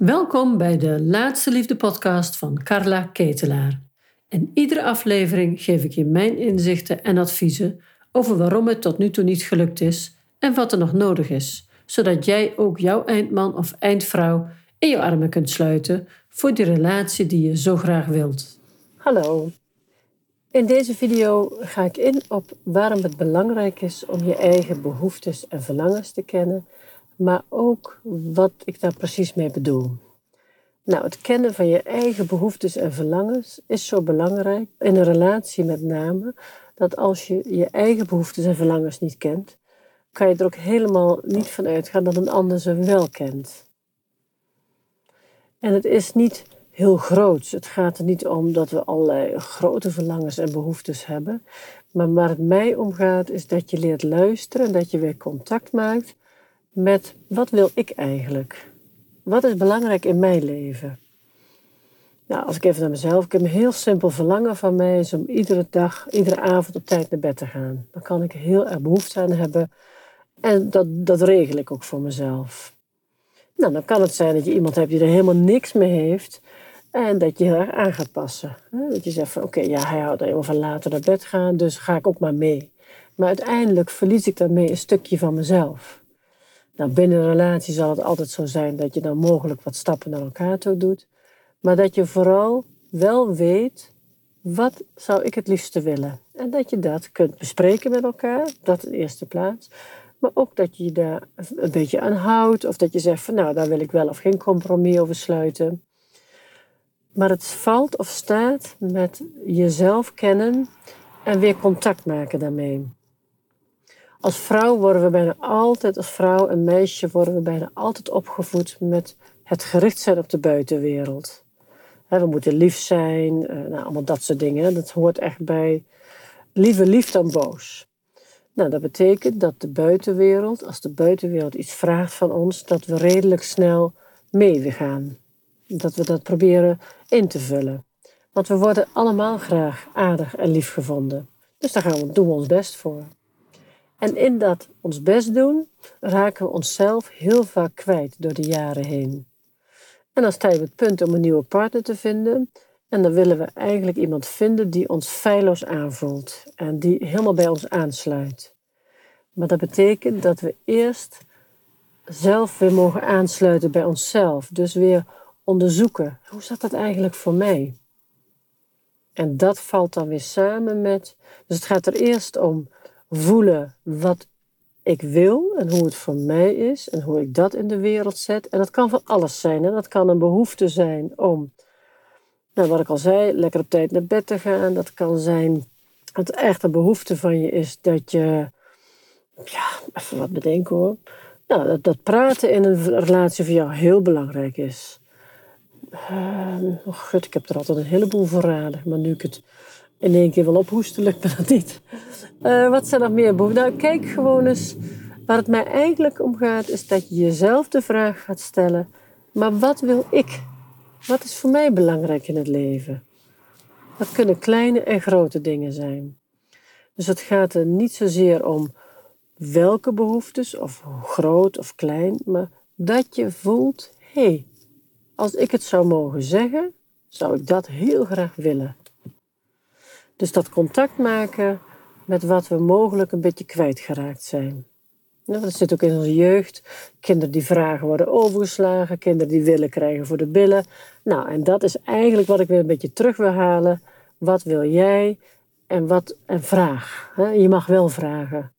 Welkom bij de Laatste Liefde podcast van Carla Ketelaar. In iedere aflevering geef ik je mijn inzichten en adviezen over waarom het tot nu toe niet gelukt is en wat er nog nodig is, zodat jij ook jouw eindman of eindvrouw in je armen kunt sluiten voor die relatie die je zo graag wilt. Hallo. In deze video ga ik in op waarom het belangrijk is om je eigen behoeftes en verlangens te kennen, maar ook wat ik daar precies mee bedoel. Nou, het kennen van je eigen behoeftes en verlangens is zo belangrijk, in een relatie met name, dat als je je eigen behoeftes en verlangens niet kent, kan je er ook helemaal niet van uitgaan dat een ander ze wel kent. En het is niet heel groot. Het gaat er niet om dat we allerlei grote verlangens en behoeftes hebben. Maar waar het mij om gaat, is dat je leert luisteren en dat je weer contact maakt met wat wil ik eigenlijk? Wat is belangrijk in mijn leven? Nou, als ik even naar mezelf, ik heb een heel simpel verlangen van mij, is om iedere dag, iedere avond op tijd naar bed te gaan. Dan kan ik heel erg behoefte aan hebben. En dat, dat regel ik ook voor mezelf. Nou, dan kan het zijn dat je iemand hebt die er helemaal niks mee heeft. En dat je heel erg aan gaat passen. Dat je zegt van oké, ja, hij houdt er helemaal van later naar bed gaan, dus ga ik ook maar mee. Maar uiteindelijk verlies ik daarmee een stukje van mezelf. Nou, binnen een relatie zal het altijd zo zijn dat je dan mogelijk wat stappen naar elkaar toe doet. Maar dat je vooral wel weet, wat zou ik het liefste willen? En dat je dat kunt bespreken met elkaar, dat in eerste plaats. Maar ook dat je je daar een beetje aan houdt. Of dat je zegt van nou, daar wil ik wel of geen compromis over sluiten. Maar het valt of staat met jezelf kennen en weer contact maken daarmee. Als vrouw worden we bijna altijd, als vrouw en meisje worden we bijna altijd opgevoed met het gericht zijn op de buitenwereld. We moeten lief zijn, eh, nou, allemaal dat soort dingen. Dat hoort echt bij liever lief dan boos. Nou, dat betekent dat de buitenwereld, als de buitenwereld iets vraagt van ons, dat we redelijk snel mee gaan. Dat we dat proberen in te vullen. Want we worden allemaal graag aardig en lief gevonden. Dus daar gaan we, doen we ons best voor. En in dat ons best doen, raken we onszelf heel vaak kwijt door de jaren heen. En dan sta je op het punt om een nieuwe partner te vinden. En dan willen we eigenlijk iemand vinden die ons feilloos aanvoelt en die helemaal bij ons aansluit. Maar dat betekent dat we eerst zelf weer mogen aansluiten bij onszelf. Dus weer onderzoeken, hoe zat dat eigenlijk voor mij? En dat valt dan weer samen met, dus het gaat er eerst om voelen wat ik wil en hoe het voor mij is en hoe ik dat in de wereld zet. En dat kan van alles zijn. Hè? Dat kan een behoefte zijn om, nou, wat ik al zei, lekker op tijd naar bed te gaan. Dat kan zijn het echt een behoefte van je is dat je, ja, even wat bedenken hoor. Nou, dat, dat praten in een relatie voor jou heel belangrijk is. Uh, ik heb er altijd een heleboel verraden. Maar nu ik het in één keer wil ophoesten, lukt dat niet. Uh, wat zijn er meer behoeften? Nou, kijk gewoon eens. Waar het mij eigenlijk om gaat, is dat je jezelf de vraag gaat stellen: maar wat wil ik? Wat is voor mij belangrijk in het leven? Dat kunnen kleine en grote dingen zijn. Dus het gaat er niet zozeer om welke behoeftes, of hoe groot of klein, maar dat je voelt: hé, hey, als ik het zou mogen zeggen, zou ik dat heel graag willen. Dus dat contact maken met wat we mogelijk een beetje kwijtgeraakt zijn. dat zit ook in onze jeugd. Kinderen die vragen worden overgeslagen, kinderen die willen krijgen voor de billen. Nou, en dat is eigenlijk wat ik weer een beetje terug wil halen. Wat wil jij en wat en vraag. Je mag wel vragen.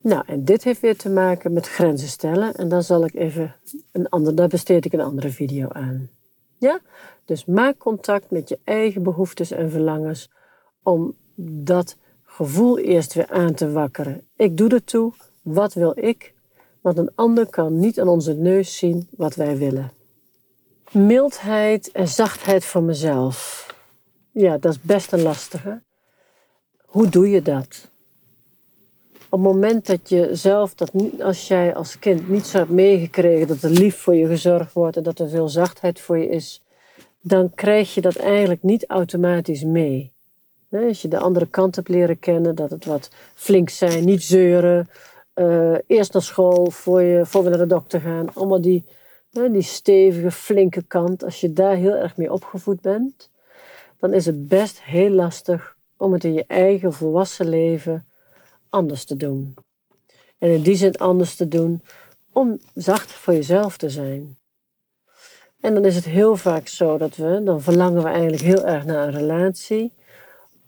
Nou, en dit heeft weer te maken met grenzen stellen. En dan zal ik even een ander, daar besteed ik een andere video aan. Ja? Dus maak contact met je eigen behoeftes en verlangens om dat gevoel eerst weer aan te wakkeren. Ik doe er toe, wat wil ik? Want een ander kan niet aan onze neus zien wat wij willen. Mildheid en zachtheid voor mezelf. Ja, dat is best een lastige. Hoe doe je dat? Op het moment dat je zelf, dat als jij als kind niet zo hebt meegekregen dat er lief voor je gezorgd wordt en dat er veel zachtheid voor je is, dan krijg je dat eigenlijk niet automatisch mee. Als je de andere kant hebt leren kennen, dat het wat flink zijn, niet zeuren, uh, eerst naar school voor, je, voor we naar de dokter gaan, allemaal die die stevige, flinke kant, als je daar heel erg mee opgevoed bent, dan is het best heel lastig om het in je eigen volwassen leven anders te doen. En in die zin anders te doen om zacht voor jezelf te zijn. En dan is het heel vaak zo dat we, dan verlangen we eigenlijk heel erg naar een relatie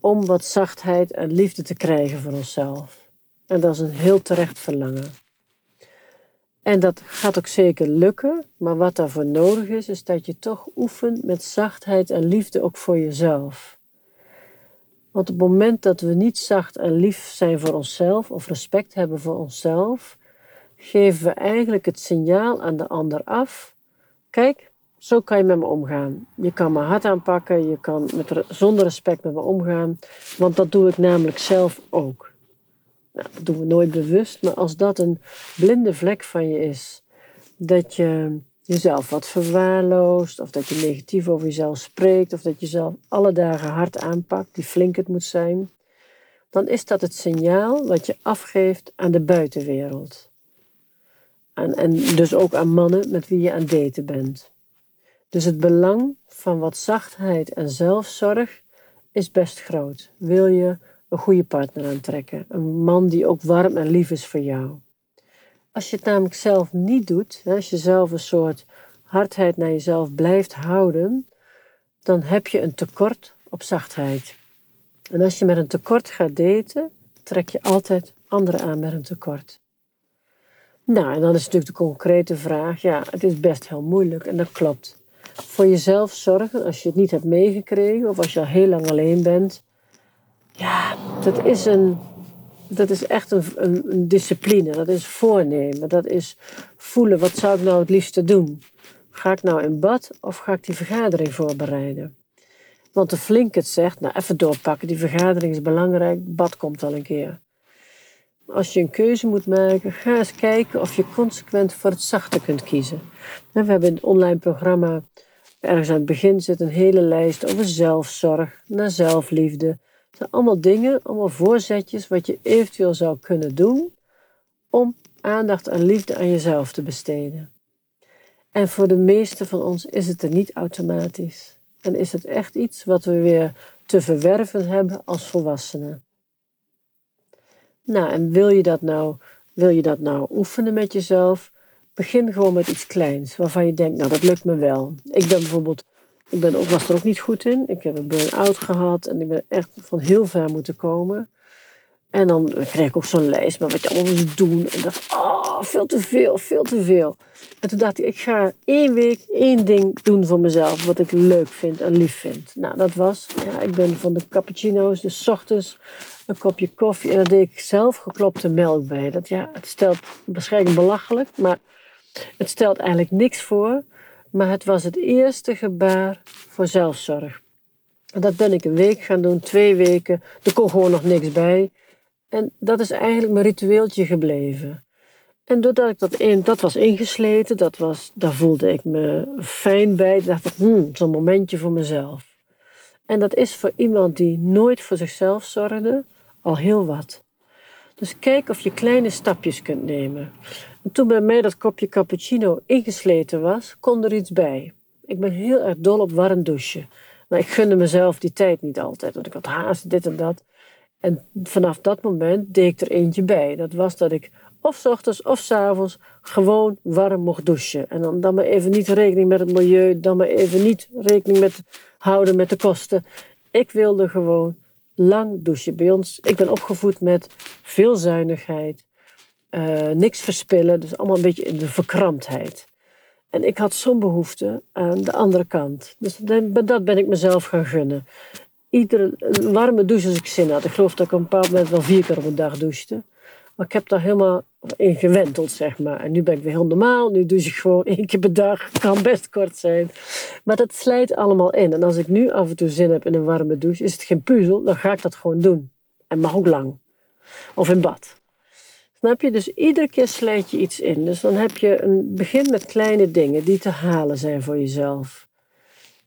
om wat zachtheid en liefde te krijgen voor onszelf. En dat is een heel terecht verlangen. En dat gaat ook zeker lukken, maar wat daarvoor nodig is, is dat je toch oefent met zachtheid en liefde ook voor jezelf. Want op het moment dat we niet zacht en lief zijn voor onszelf of respect hebben voor onszelf, geven we eigenlijk het signaal aan de ander af: kijk, zo kan je met me omgaan. Je kan me hard aanpakken, je kan met, zonder respect met me omgaan, want dat doe ik namelijk zelf ook. Nou, dat doen we nooit bewust, maar als dat een blinde vlek van je is, dat je jezelf wat verwaarloost, of dat je negatief over jezelf spreekt, of dat je jezelf alle dagen hard aanpakt, die flink het moet zijn, dan is dat het signaal wat je afgeeft aan de buitenwereld. En, en dus ook aan mannen met wie je aan daten bent. Dus het belang van wat zachtheid en zelfzorg is best groot. Wil je een goede partner aantrekken, een man die ook warm en lief is voor jou. Als je het namelijk zelf niet doet, als je zelf een soort hardheid naar jezelf blijft houden, dan heb je een tekort op zachtheid. En als je met een tekort gaat daten, trek je altijd anderen aan met een tekort. Nou, en dan is natuurlijk de concrete vraag, ja, het is best heel moeilijk en dat klopt. Voor jezelf zorgen als je het niet hebt meegekregen of als je al heel lang alleen bent, ja, dat is een, dat is echt een, een, discipline. Dat is voornemen. Dat is voelen, wat zou ik nou het liefste doen? Ga ik nou in bad of ga ik die vergadering voorbereiden? Want de flink het zegt, nou even doorpakken, die vergadering is belangrijk, bad komt al een keer. Als je een keuze moet maken, ga eens kijken of je consequent voor het zachte kunt kiezen. We hebben in het online programma, ergens aan het begin zit een hele lijst over zelfzorg, naar zelfliefde, het zijn allemaal dingen, allemaal voorzetjes wat je eventueel zou kunnen doen om aandacht en liefde aan jezelf te besteden. En voor de meeste van ons is het er niet automatisch. En is het echt iets wat we weer te verwerven hebben als volwassenen. Nou, en wil je dat nou, wil je dat nou oefenen met jezelf? Begin gewoon met iets kleins waarvan je denkt, nou dat lukt me wel. Ik ben bijvoorbeeld ik ben ook, was er ook niet goed in. Ik heb een burn-out gehad en ik ben echt van heel ver moeten komen. En dan kreeg ik ook zo'n lijst met wat je allemaal moest doen. En dacht, oh, veel te veel, veel te veel. En toen dacht ik, ik ga één week één ding doen voor mezelf. Wat ik leuk vind en lief vind. Nou, dat was, ja, ik ben van de cappuccino's, dus ochtends een kopje koffie. En daar deed ik zelf geklopte melk bij. Dat, ja, het stelt waarschijnlijk belachelijk, maar het stelt eigenlijk niks voor. Maar het was het eerste gebaar voor zelfzorg. En dat ben ik een week gaan doen, twee weken. Er kon gewoon nog niks bij. En dat is eigenlijk mijn ritueeltje gebleven. En doordat ik dat in, dat was ingesleten, dat was, daar voelde ik me fijn bij. Ik dacht ik, hmm, zo'n momentje voor mezelf. En dat is voor iemand die nooit voor zichzelf zorgde, al heel wat. Dus kijk of je kleine stapjes kunt nemen. En toen bij mij dat kopje cappuccino ingesleten was, kon er iets bij. Ik ben heel erg dol op warm douchen. Maar ik gunde mezelf die tijd niet altijd, want ik had haast, dit en dat. En vanaf dat moment deed ik er eentje bij. Dat was dat ik of s ochtends of s avonds gewoon warm mocht douchen. En dan, dan maar even niet rekening met het milieu, dan maar even niet rekening met houden met de kosten. Ik wilde gewoon lang douchen. Bij ons, ik ben opgevoed met veel zuinigheid, uh, niks verspillen, dus allemaal een beetje in de verkramptheid. En ik had zo'n behoefte aan de andere kant. Dus dat ben ik mezelf gaan gunnen. Iedere warme douche als ik zin had. Ik geloof dat ik een bepaald moment wel vier keer op een dag douchte. Maar ik heb daar helemaal in gewenteld, zeg maar. En nu ben ik weer heel normaal. Nu douche ik gewoon één keer per dag. Kan best kort zijn. Maar dat slijt allemaal in. En als ik nu af en toe zin heb in een warme douche, is het geen puzzel. Dan ga ik dat gewoon doen. En mag ook lang. Of in bad. Snap je? Dus iedere keer slijt je iets in. Dus dan heb je een begin met kleine dingen die te halen zijn voor jezelf.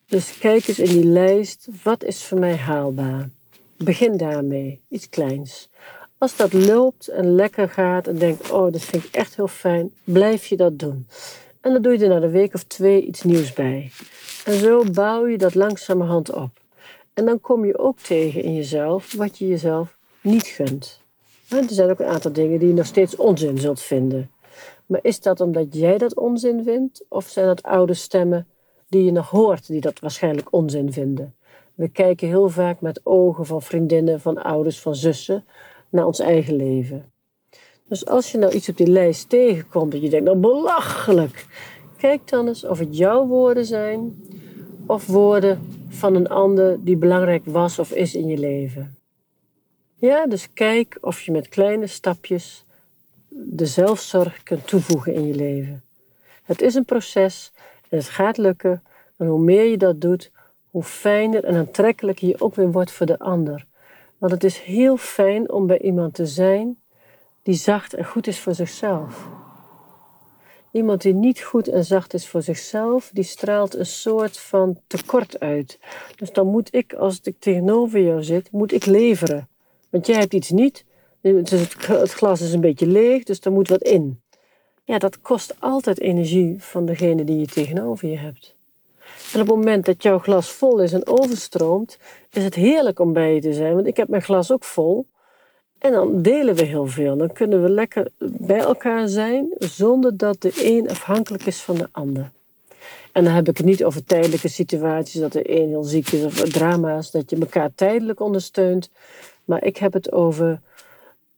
Dus kijk eens in die lijst, wat is voor mij haalbaar? Begin daarmee, iets kleins. Als dat loopt en lekker gaat en denkt, oh, dat vind ik echt heel fijn, blijf je dat doen. En dan doe je er na een week of twee iets nieuws bij. En zo bouw je dat langzamerhand op. En dan kom je ook tegen in jezelf wat je jezelf niet gunt. er zijn ook een aantal dingen die je nog steeds onzin zult vinden. Maar is dat omdat jij dat onzin vindt? Of zijn dat oude stemmen die je nog hoort, die dat waarschijnlijk onzin vinden? We kijken heel vaak met ogen van vriendinnen, van ouders, van zussen naar ons eigen leven. Dus als je nou iets op die lijst tegenkomt dat je denkt, nou belachelijk. Kijk dan eens of het jouw woorden zijn of woorden van een ander die belangrijk was of is in je leven. Ja, dus kijk of je met kleine stapjes de zelfzorg kunt toevoegen in je leven. Het is een proces en het gaat lukken. En hoe meer je dat doet, hoe fijner en aantrekkelijker je ook weer wordt voor de ander. Want het is heel fijn om bij iemand te zijn die zacht en goed is voor zichzelf. Iemand die niet goed en zacht is voor zichzelf, die straalt een soort van tekort uit. Dus dan moet ik, als ik tegenover jou zit, moet ik leveren. Want jij hebt iets niet, het glas is een beetje leeg, dus er moet wat in. Ja, dat kost altijd energie van degene die je tegenover je hebt. Op het moment dat jouw glas vol is en overstroomt, is het heerlijk om bij je te zijn. Want ik heb mijn glas ook vol. En dan delen we heel veel. Dan kunnen we lekker bij elkaar zijn zonder dat de een afhankelijk is van de ander. En dan heb ik het niet over tijdelijke situaties, dat de een heel ziek is of drama's, dat je elkaar tijdelijk ondersteunt. Maar ik heb het over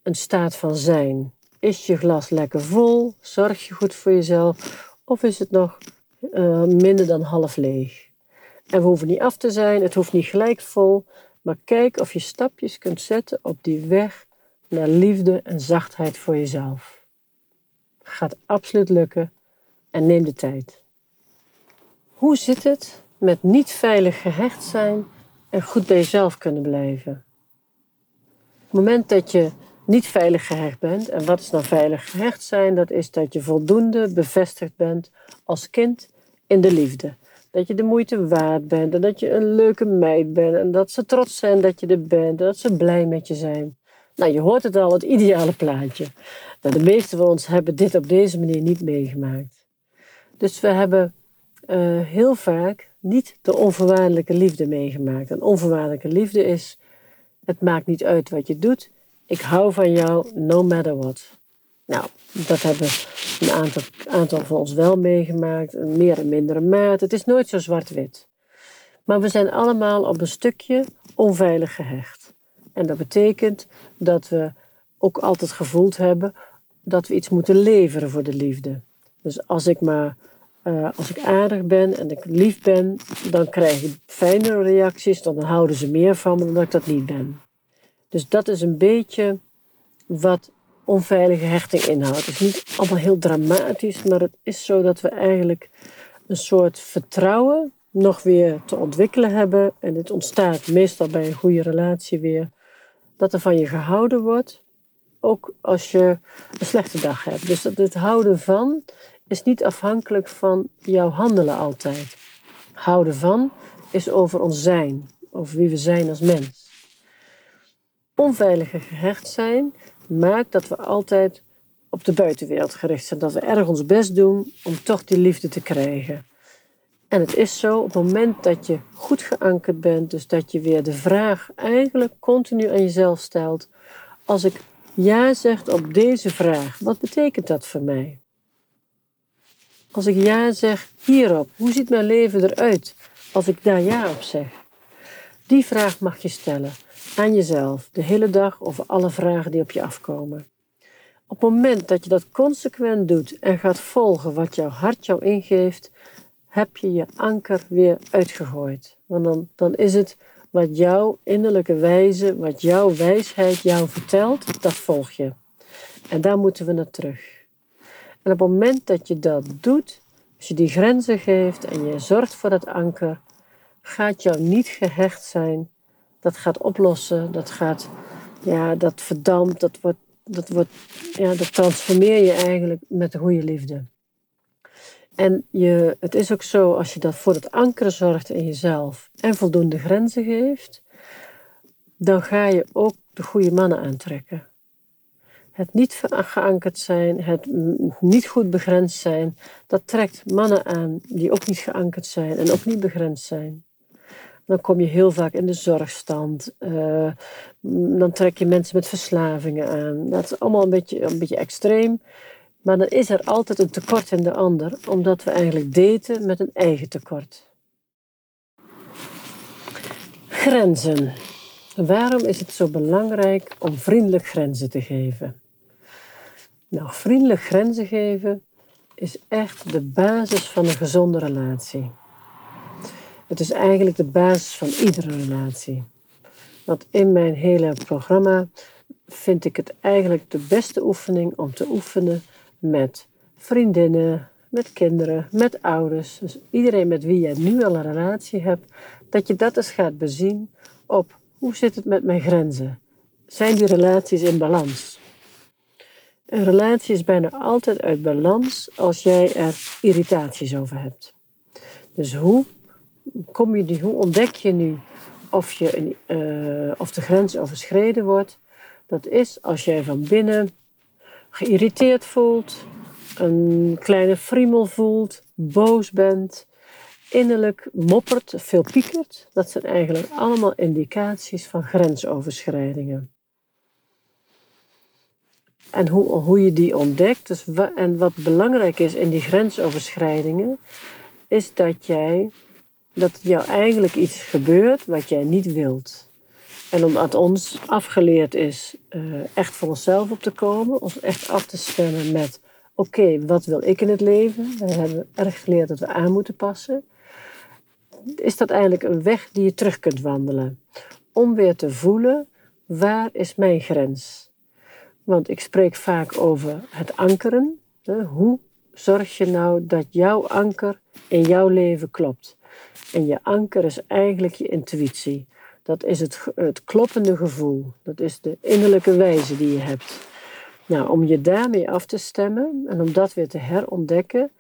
een staat van zijn. Is je glas lekker vol? Zorg je goed voor jezelf? Of is het nog uh, minder dan half leeg? En we hoeven niet af te zijn, het hoeft niet gelijk vol. Maar kijk of je stapjes kunt zetten op die weg naar liefde en zachtheid voor jezelf. Gaat absoluut lukken en neem de tijd. Hoe zit het met niet veilig gehecht zijn en goed bij jezelf kunnen blijven? Op het moment dat je niet veilig gehecht bent, en wat is nou veilig gehecht zijn? Dat is dat je voldoende bevestigd bent als kind in de liefde. Dat je de moeite waard bent en dat je een leuke meid bent en dat ze trots zijn dat je er bent en dat ze blij met je zijn. Nou, je hoort het al, het ideale plaatje. Nou, de meeste van ons hebben dit op deze manier niet meegemaakt. Dus we hebben uh, heel vaak niet de onvoorwaardelijke liefde meegemaakt. En onvoorwaardelijke liefde is, het maakt niet uit wat je doet, ik hou van jou no matter what. Nou, dat hebben een aantal, aantal van ons wel meegemaakt, meer en mindere mate. Het is nooit zo zwart-wit. Maar we zijn allemaal op een stukje onveilig gehecht. En dat betekent dat we ook altijd gevoeld hebben dat we iets moeten leveren voor de liefde. Dus als ik maar uh, als ik aardig ben en ik lief ben, dan krijg ik fijnere reacties, dan houden ze meer van me dan dat ik dat niet ben. Dus dat is een beetje wat onveilige hechting inhoudt. Het is niet allemaal heel dramatisch, maar het is zo dat we eigenlijk een soort vertrouwen nog weer te ontwikkelen hebben. En dit ontstaat meestal bij een goede relatie weer dat er van je gehouden wordt, ook als je een slechte dag hebt. Dus dat het houden van is niet afhankelijk van jouw handelen altijd. Houden van is over ons zijn, over wie we zijn als mens. Onveilige gehecht zijn maakt dat we altijd op de buitenwereld gericht zijn. Dat we erg ons best doen om toch die liefde te krijgen. En het is zo, op het moment dat je goed geankerd bent, dus dat je weer de vraag eigenlijk continu aan jezelf stelt: als ik ja zeg op deze vraag, wat betekent dat voor mij? Als ik ja zeg hierop, hoe ziet mijn leven eruit als ik daar ja op zeg? Die vraag mag je stellen aan jezelf de hele dag over alle vragen die op je afkomen. Op het moment dat je dat consequent doet en gaat volgen wat jouw hart jou ingeeft, heb je je anker weer uitgegooid. Want dan, dan is het wat jouw innerlijke wijze, wat jouw wijsheid jou vertelt, dat volg je. En daar moeten we naar terug. En op het moment dat je dat doet, als je die grenzen geeft en je zorgt voor dat anker, gaat jou niet gehecht zijn. Dat gaat oplossen, dat gaat, ja, dat verdampt, dat wordt, dat wordt, ja, dat transformeer je eigenlijk met de goede liefde. En je, het is ook zo, als je dat voor het ankeren zorgt in jezelf en voldoende grenzen geeft, dan ga je ook de goede mannen aantrekken. Het niet geankerd zijn, het niet goed begrensd zijn, dat trekt mannen aan die ook niet geankerd zijn en ook niet begrensd zijn. Dan kom je heel vaak in de zorgstand. Uh, dan trek je mensen met verslavingen aan. Dat is allemaal een beetje, een beetje extreem. Maar dan is er altijd een tekort in de ander, omdat we eigenlijk daten met een eigen tekort. Grenzen. Waarom is het zo belangrijk om vriendelijk grenzen te geven? Nou, vriendelijk grenzen geven is echt de basis van een gezonde relatie. Het is eigenlijk de basis van iedere relatie. Want in mijn hele programma vind ik het eigenlijk de beste oefening om te oefenen met vriendinnen, met kinderen, met ouders. Dus iedereen met wie je nu al een relatie hebt, dat je dat eens gaat bezien op hoe zit het met mijn grenzen? Zijn die relaties in balans? Een relatie is bijna altijd uit balans als jij er irritaties over hebt. Dus hoe kom je hoe ontdek je nu of, je, uh, of de grens overschreden wordt? Dat is als jij van binnen geïrriteerd voelt, een kleine friemel voelt, boos bent, innerlijk moppert, veel piekert. Dat zijn eigenlijk allemaal indicaties van grensoverschrijdingen. En hoe, hoe je die ontdekt, dus en wat belangrijk is in die grensoverschrijdingen, is dat jij dat jou eigenlijk iets gebeurt wat jij niet wilt. En omdat ons afgeleerd is uh, echt voor onszelf op te komen, ons echt af te stemmen met: oké, wat wil ik in het leven? We hebben erg geleerd dat we aan moeten passen. Is dat eigenlijk een weg die je terug kunt wandelen? Om weer te voelen: waar is mijn grens? Want ik spreek vaak over het ankeren. Hoe zorg je nou dat jouw anker in jouw leven klopt? En je anker is eigenlijk je intuïtie. Dat is het, het kloppende gevoel. Dat is de innerlijke wijze die je hebt. Nou, om je daarmee af te stemmen en om dat weer te herontdekken,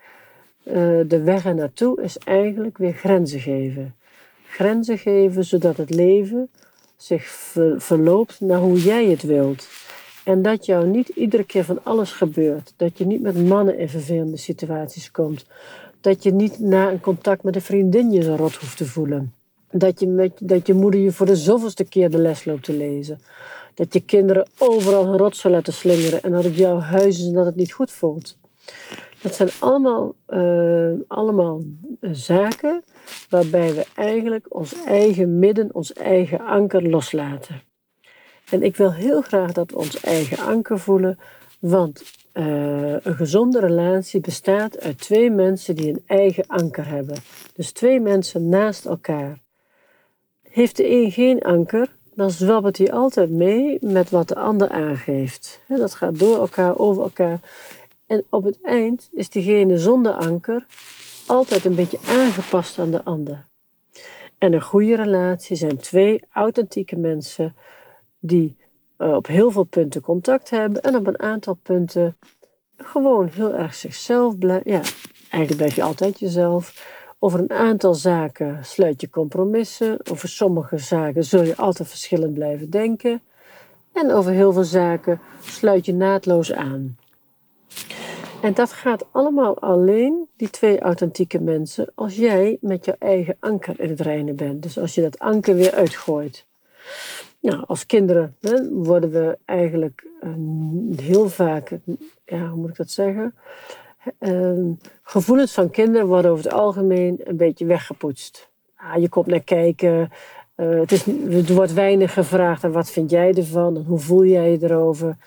uh, de weg er naartoe is eigenlijk weer grenzen geven. Grenzen geven zodat het leven zich verloopt naar hoe jij het wilt. En dat jou niet iedere keer van alles gebeurt. Dat je niet met mannen in vervelende situaties komt. Dat je niet na een contact met een vriendin je zo rot hoeft te voelen. Dat je, met, dat je moeder je voor de zoveelste keer de les loopt te lezen. Dat je kinderen overal hun rotzooi laten slingeren en dat het jouw huis is en dat het niet goed voelt. Dat zijn allemaal, uh, allemaal zaken waarbij we eigenlijk ons eigen midden, ons eigen anker loslaten. En ik wil heel graag dat we ons eigen anker voelen, want uh, een gezonde relatie bestaat uit twee mensen die een eigen anker hebben. Dus twee mensen naast elkaar. Heeft de een geen anker, dan zwabbert hij altijd mee met wat de ander aangeeft. Dat gaat door elkaar, over elkaar. En op het eind is diegene zonder anker altijd een beetje aangepast aan de ander. En een goede relatie zijn twee authentieke mensen die uh, op heel veel punten contact hebben en op een aantal punten gewoon heel erg zichzelf blijven. Ja, eigenlijk blijf je altijd jezelf. Over een aantal zaken sluit je compromissen. Over sommige zaken zul je altijd verschillend blijven denken. En over heel veel zaken sluit je naadloos aan. En dat gaat allemaal alleen, die twee authentieke mensen, als jij met je eigen anker in het reinen bent. Dus als je dat anker weer uitgooit. Als kinderen hè, worden we eigenlijk uh, heel vaak, ja, hoe moet ik dat zeggen? Uh, gevoelens van kinderen worden over het algemeen een beetje weggepoetst. Ah, je komt naar kijken, uh, het is, er wordt weinig gevraagd wat vind jij ervan en hoe voel jij je erover.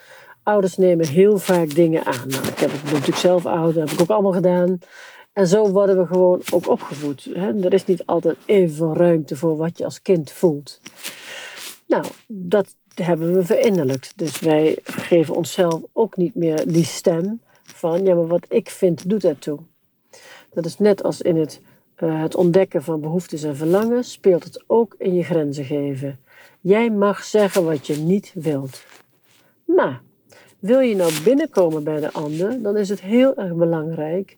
Ouders nemen heel vaak dingen aan. Nou, ik heb het natuurlijk zelf ouder, heb ik ook allemaal gedaan. En zo worden we gewoon ook opgevoed. Hè. Er is niet altijd even ruimte voor wat je als kind voelt. Nou, dat hebben we verinnerlijkt. Dus wij geven onszelf ook niet meer die stem van, ja, maar wat ik vind doet ertoe. Dat is net als in het, uh, het ontdekken van behoeftes en verlangens, speelt het ook in je grenzen geven. Jij mag zeggen wat je niet wilt. Maar wil je nou binnenkomen bij de ander, dan is het heel erg belangrijk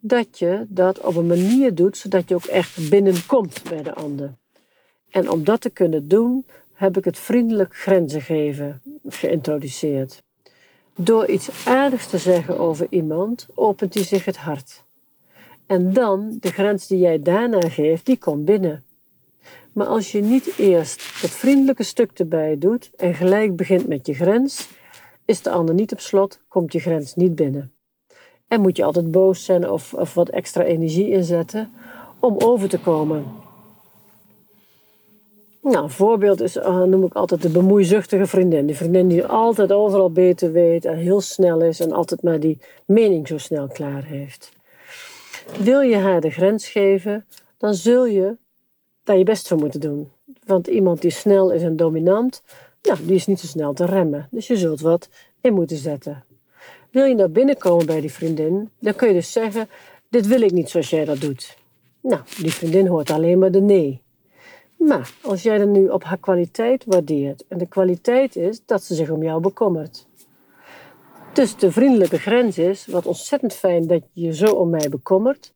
dat je dat op een manier doet zodat je ook echt binnenkomt bij de ander. En om dat te kunnen doen, heb ik het vriendelijk grenzen geven geïntroduceerd. Door iets aardigs te zeggen over iemand, opent hij zich het hart. En dan, de grens die jij daarna geeft, die komt binnen. Maar als je niet eerst het vriendelijke stuk erbij doet en gelijk begint met je grens, is de ander niet op slot, komt je grens niet binnen. En moet je altijd boos zijn of, of wat extra energie inzetten om over te komen. Nou, een voorbeeld is, uh, noem ik altijd de bemoeizuchtige vriendin. Die vriendin die altijd overal beter weet en heel snel is en altijd maar die mening zo snel klaar heeft. Wil je haar de grens geven, dan zul je daar je best voor moeten doen. Want iemand die snel is en dominant, nou, die is niet zo snel te remmen. Dus je zult wat in moeten zetten. Wil je nou binnenkomen bij die vriendin, dan kun je dus zeggen: Dit wil ik niet zoals jij dat doet. Nou, die vriendin hoort alleen maar de nee. Maar als jij dan nu op haar kwaliteit waardeert, en de kwaliteit is dat ze zich om jou bekommert. Dus de vriendelijke grens is, wat ontzettend fijn dat je je zo om mij bekommert,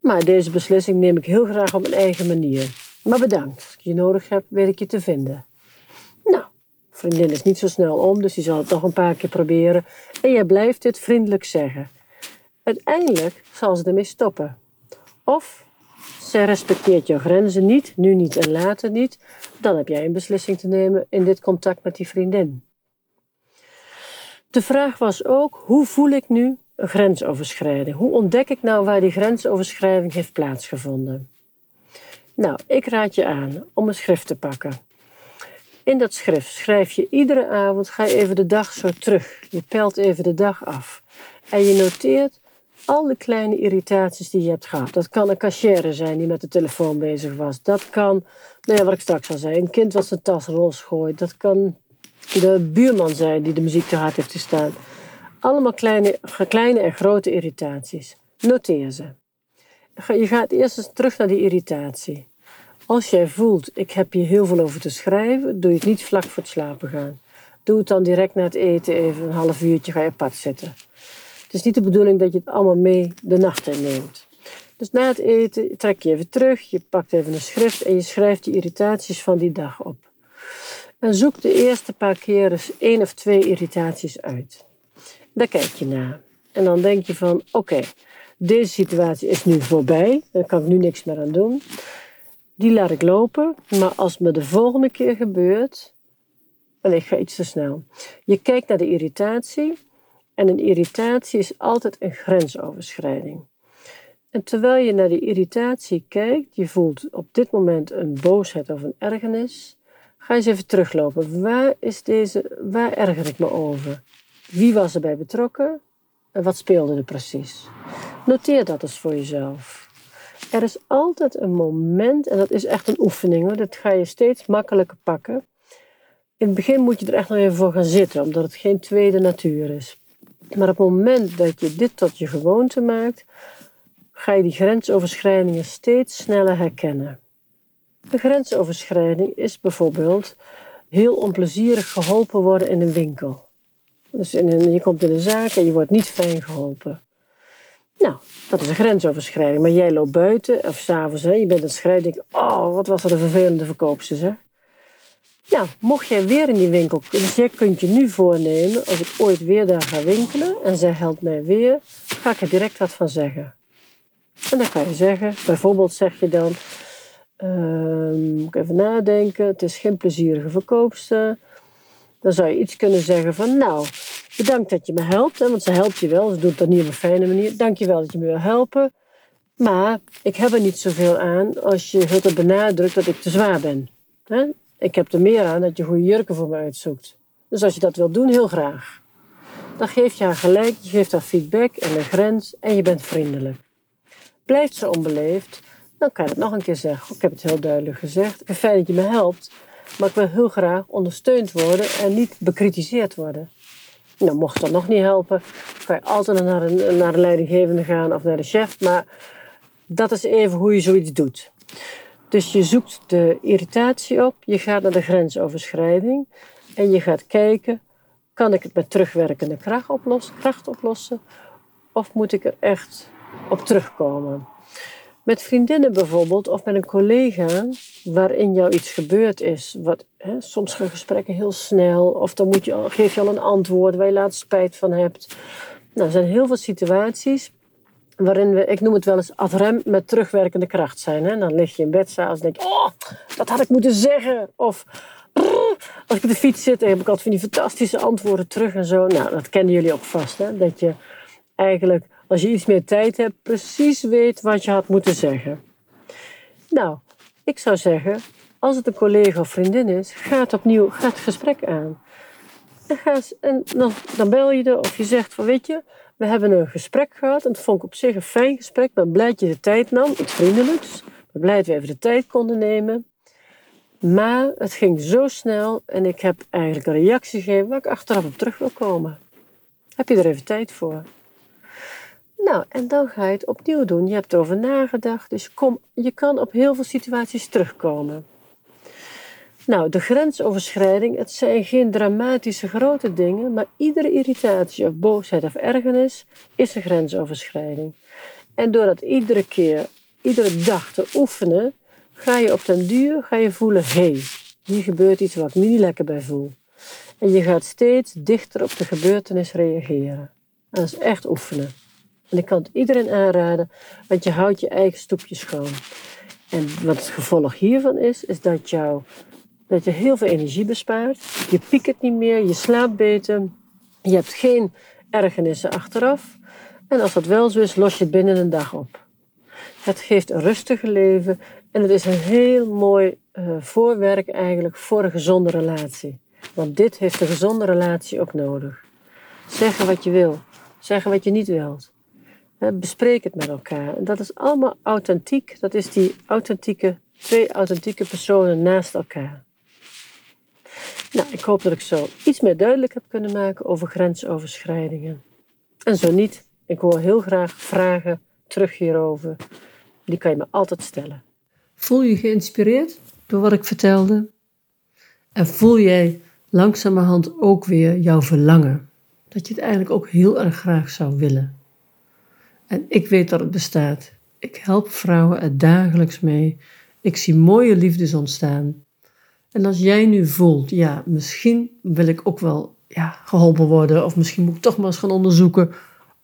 maar deze beslissing neem ik heel graag op mijn eigen manier. Maar bedankt, als ik je nodig heb, weet ik je te vinden. Nou, vriendin is niet zo snel om, dus die zal het nog een paar keer proberen. En jij blijft dit vriendelijk zeggen. Uiteindelijk zal ze ermee stoppen. Of zij respecteert jouw grenzen niet, nu niet en later niet. Dan heb jij een beslissing te nemen in dit contact met die vriendin. De vraag was ook, hoe voel ik nu een grensoverschrijding? Hoe ontdek ik nou waar die grensoverschrijding heeft plaatsgevonden? Nou, ik raad je aan om een schrift te pakken. In dat schrift schrijf je iedere avond, ga je even de dag zo terug. Je pelt even de dag af. En je noteert al de kleine irritaties die je hebt gehad. Dat kan een cashier zijn die met de telefoon bezig was. Dat kan, nou ja, wat ik straks al zei, een kind wat zijn tas losgooit. Dat kan de buurman zijn die de muziek te hard heeft gestaan. Allemaal kleine, kleine en grote irritaties. Noteer ze. Je gaat eerst eens terug naar die irritatie. Als jij voelt, ik heb hier heel veel over te schrijven, doe je het niet vlak voor het slapen gaan. Doe het dan direct na het eten even een half uurtje, ga je apart zitten. Het is niet de bedoeling dat je het allemaal mee de nacht in neemt. Dus na het eten trek je even terug, je pakt even een schrift en je schrijft die irritaties van die dag op. En zoek de eerste paar keer eens één of twee irritaties uit. Daar kijk je naar. En dan denk je van, oké, deze situatie is nu voorbij, daar kan ik nu niks meer aan doen. Die laat ik lopen, maar als me de volgende keer gebeurt, en ik ga iets te snel. Je kijkt naar de irritatie en een irritatie is altijd een grensoverschrijding. En terwijl je naar die irritatie kijkt, je voelt op dit moment een boosheid of een ergernis, ga eens even teruglopen. Waar, is deze, waar erger ik me over? Wie was erbij betrokken? En wat speelde er precies? Noteer dat eens voor jezelf. Er is altijd een moment, en dat is echt een oefening hoor, dat ga je steeds makkelijker pakken. In het begin moet je er echt nog even voor gaan zitten, omdat het geen tweede natuur is. Maar op het moment dat je dit tot je gewoonte maakt, ga je die grensoverschrijdingen steeds sneller herkennen. Een grensoverschrijding is bijvoorbeeld heel onplezierig geholpen worden in een winkel. Dus in een, je komt in een zaak en je wordt niet fijn geholpen. Nou, dat is een grensoverschrijding. Maar jij loopt buiten of s'avonds, je bent aan het schrijven, denk oh, wat was er een vervelende verkoopster, zeg. Nou, mocht jij weer in die winkel, dus jij kunt je nu voornemen, als ik ooit weer daar ga winkelen en zij helpt mij weer, ga ik er direct wat van zeggen. En dan kan je zeggen, bijvoorbeeld zeg je dan, uh, moet ik even nadenken, het is geen plezierige verkoopster. Dan zou je iets kunnen zeggen van, nou, bedankt dat je me helpt, hè, want ze helpt je wel, ze doet dat niet op een fijne manier. Dank je wel dat je me wil helpen, maar ik heb er niet zoveel aan als je het benadrukt dat ik te zwaar ben. Hè? Ik heb er meer aan dat je goede jurken voor me uitzoekt. Dus als je dat wilt doen, heel graag. Dan geef je haar gelijk, je geeft haar feedback en een grens en je bent vriendelijk. Blijft ze onbeleefd, dan kan je het nog een keer zeggen. Ik heb het heel duidelijk gezegd. Ik vind fijn dat je me helpt, maar ik wil heel graag ondersteund worden en niet bekritiseerd worden. Nou, mocht dat nog niet helpen, kan je altijd naar een, naar een leidinggevende gaan of naar de chef. Maar dat is even hoe je zoiets doet. Dus je zoekt de irritatie op, je gaat naar de grensoverschrijding en je gaat kijken, kan ik het met terugwerkende kracht oplossen, kracht oplossen of moet ik er echt op terugkomen? Met vriendinnen bijvoorbeeld, of met een collega waarin jou iets gebeurd is. Wat, hè, soms gaan gesprekken heel snel, of dan moet je, geef je al een antwoord waar je later spijt van hebt. Nou, er zijn heel veel situaties waarin we, ik noem het wel eens ad rem met terugwerkende kracht zijn. Hè? Dan lig je in bed s'avonds en denk je, oh, dat had ik moeten zeggen. Of als ik op de fiets zit, heb ik altijd van die fantastische antwoorden terug en zo. Nou, dat kennen jullie ook vast. Hè? Dat je eigenlijk, als je iets meer tijd hebt, precies weet wat je had moeten zeggen. Nou, ik zou zeggen, als het een collega of vriendin is, ga het opnieuw, ga het gesprek aan. En, dan bel je er of je zegt van, weet je, we hebben een gesprek gehad en dat vond ik op zich een fijn gesprek. Ik ben blij dat je de tijd nam, iets vriendelijks. Ik ben blij dat we even de tijd konden nemen. Maar het ging zo snel en ik heb eigenlijk een reactie gegeven waar ik achteraf op terug wil komen. Heb je er even tijd voor? Nou, en dan ga je het opnieuw doen. Je hebt erover nagedacht, dus kom, je kan op heel veel situaties terugkomen. Nou, de grensoverschrijding, het zijn geen dramatische grote dingen, maar iedere irritatie of boosheid of ergernis is een grensoverschrijding. En door dat iedere keer, iedere dag te oefenen, ga je op den duur ga je voelen, hé, hey, hier gebeurt iets wat ik me niet lekker bij voel. En je gaat steeds dichter op de gebeurtenis reageren. En dat is echt oefenen. En ik kan het iedereen aanraden, want je houdt je eigen stoepje schoon. En wat het gevolg hiervan is, is dat, jou, dat je heel veel energie bespaart. Je piekert niet meer, je slaapt beter. Je hebt geen ergernissen achteraf. En als dat wel zo is, los je het binnen een dag op. Het geeft een rustiger leven en het is een heel mooi uh, voorwerk eigenlijk voor een gezonde relatie. Want dit heeft een gezonde relatie ook nodig. Zeggen wat je wil, zeggen wat je niet wilt. Bespreek het met elkaar. En dat is allemaal authentiek. Dat is die authentieke, twee authentieke personen naast elkaar. Nou, ik hoop dat ik zo iets meer duidelijk heb kunnen maken over grensoverschrijdingen. En zo niet, ik hoor heel graag vragen terug hierover. Die kan je me altijd stellen. Voel je geïnspireerd door wat ik vertelde? En voel jij langzamerhand ook weer jouw verlangen? Dat je het eigenlijk ook heel erg graag zou willen. En ik weet dat het bestaat. Ik help vrouwen er dagelijks mee. Ik zie mooie liefdes ontstaan. En als jij nu voelt, ja, misschien wil ik ook wel ja, geholpen worden, of misschien moet ik toch maar eens gaan onderzoeken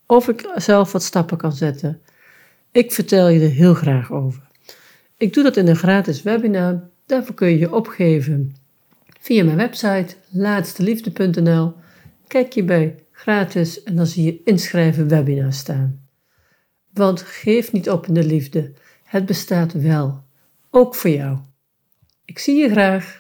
of ik zelf wat stappen kan zetten. Ik vertel je er heel graag over. Ik doe dat in een gratis webinar. Daarvoor kun je je opgeven via mijn website laatsteliefde.nl. Kijk je bij gratis en dan zie je inschrijven webinar staan. Want geef niet op in de liefde. Het bestaat wel. Ook voor jou. Ik zie je graag.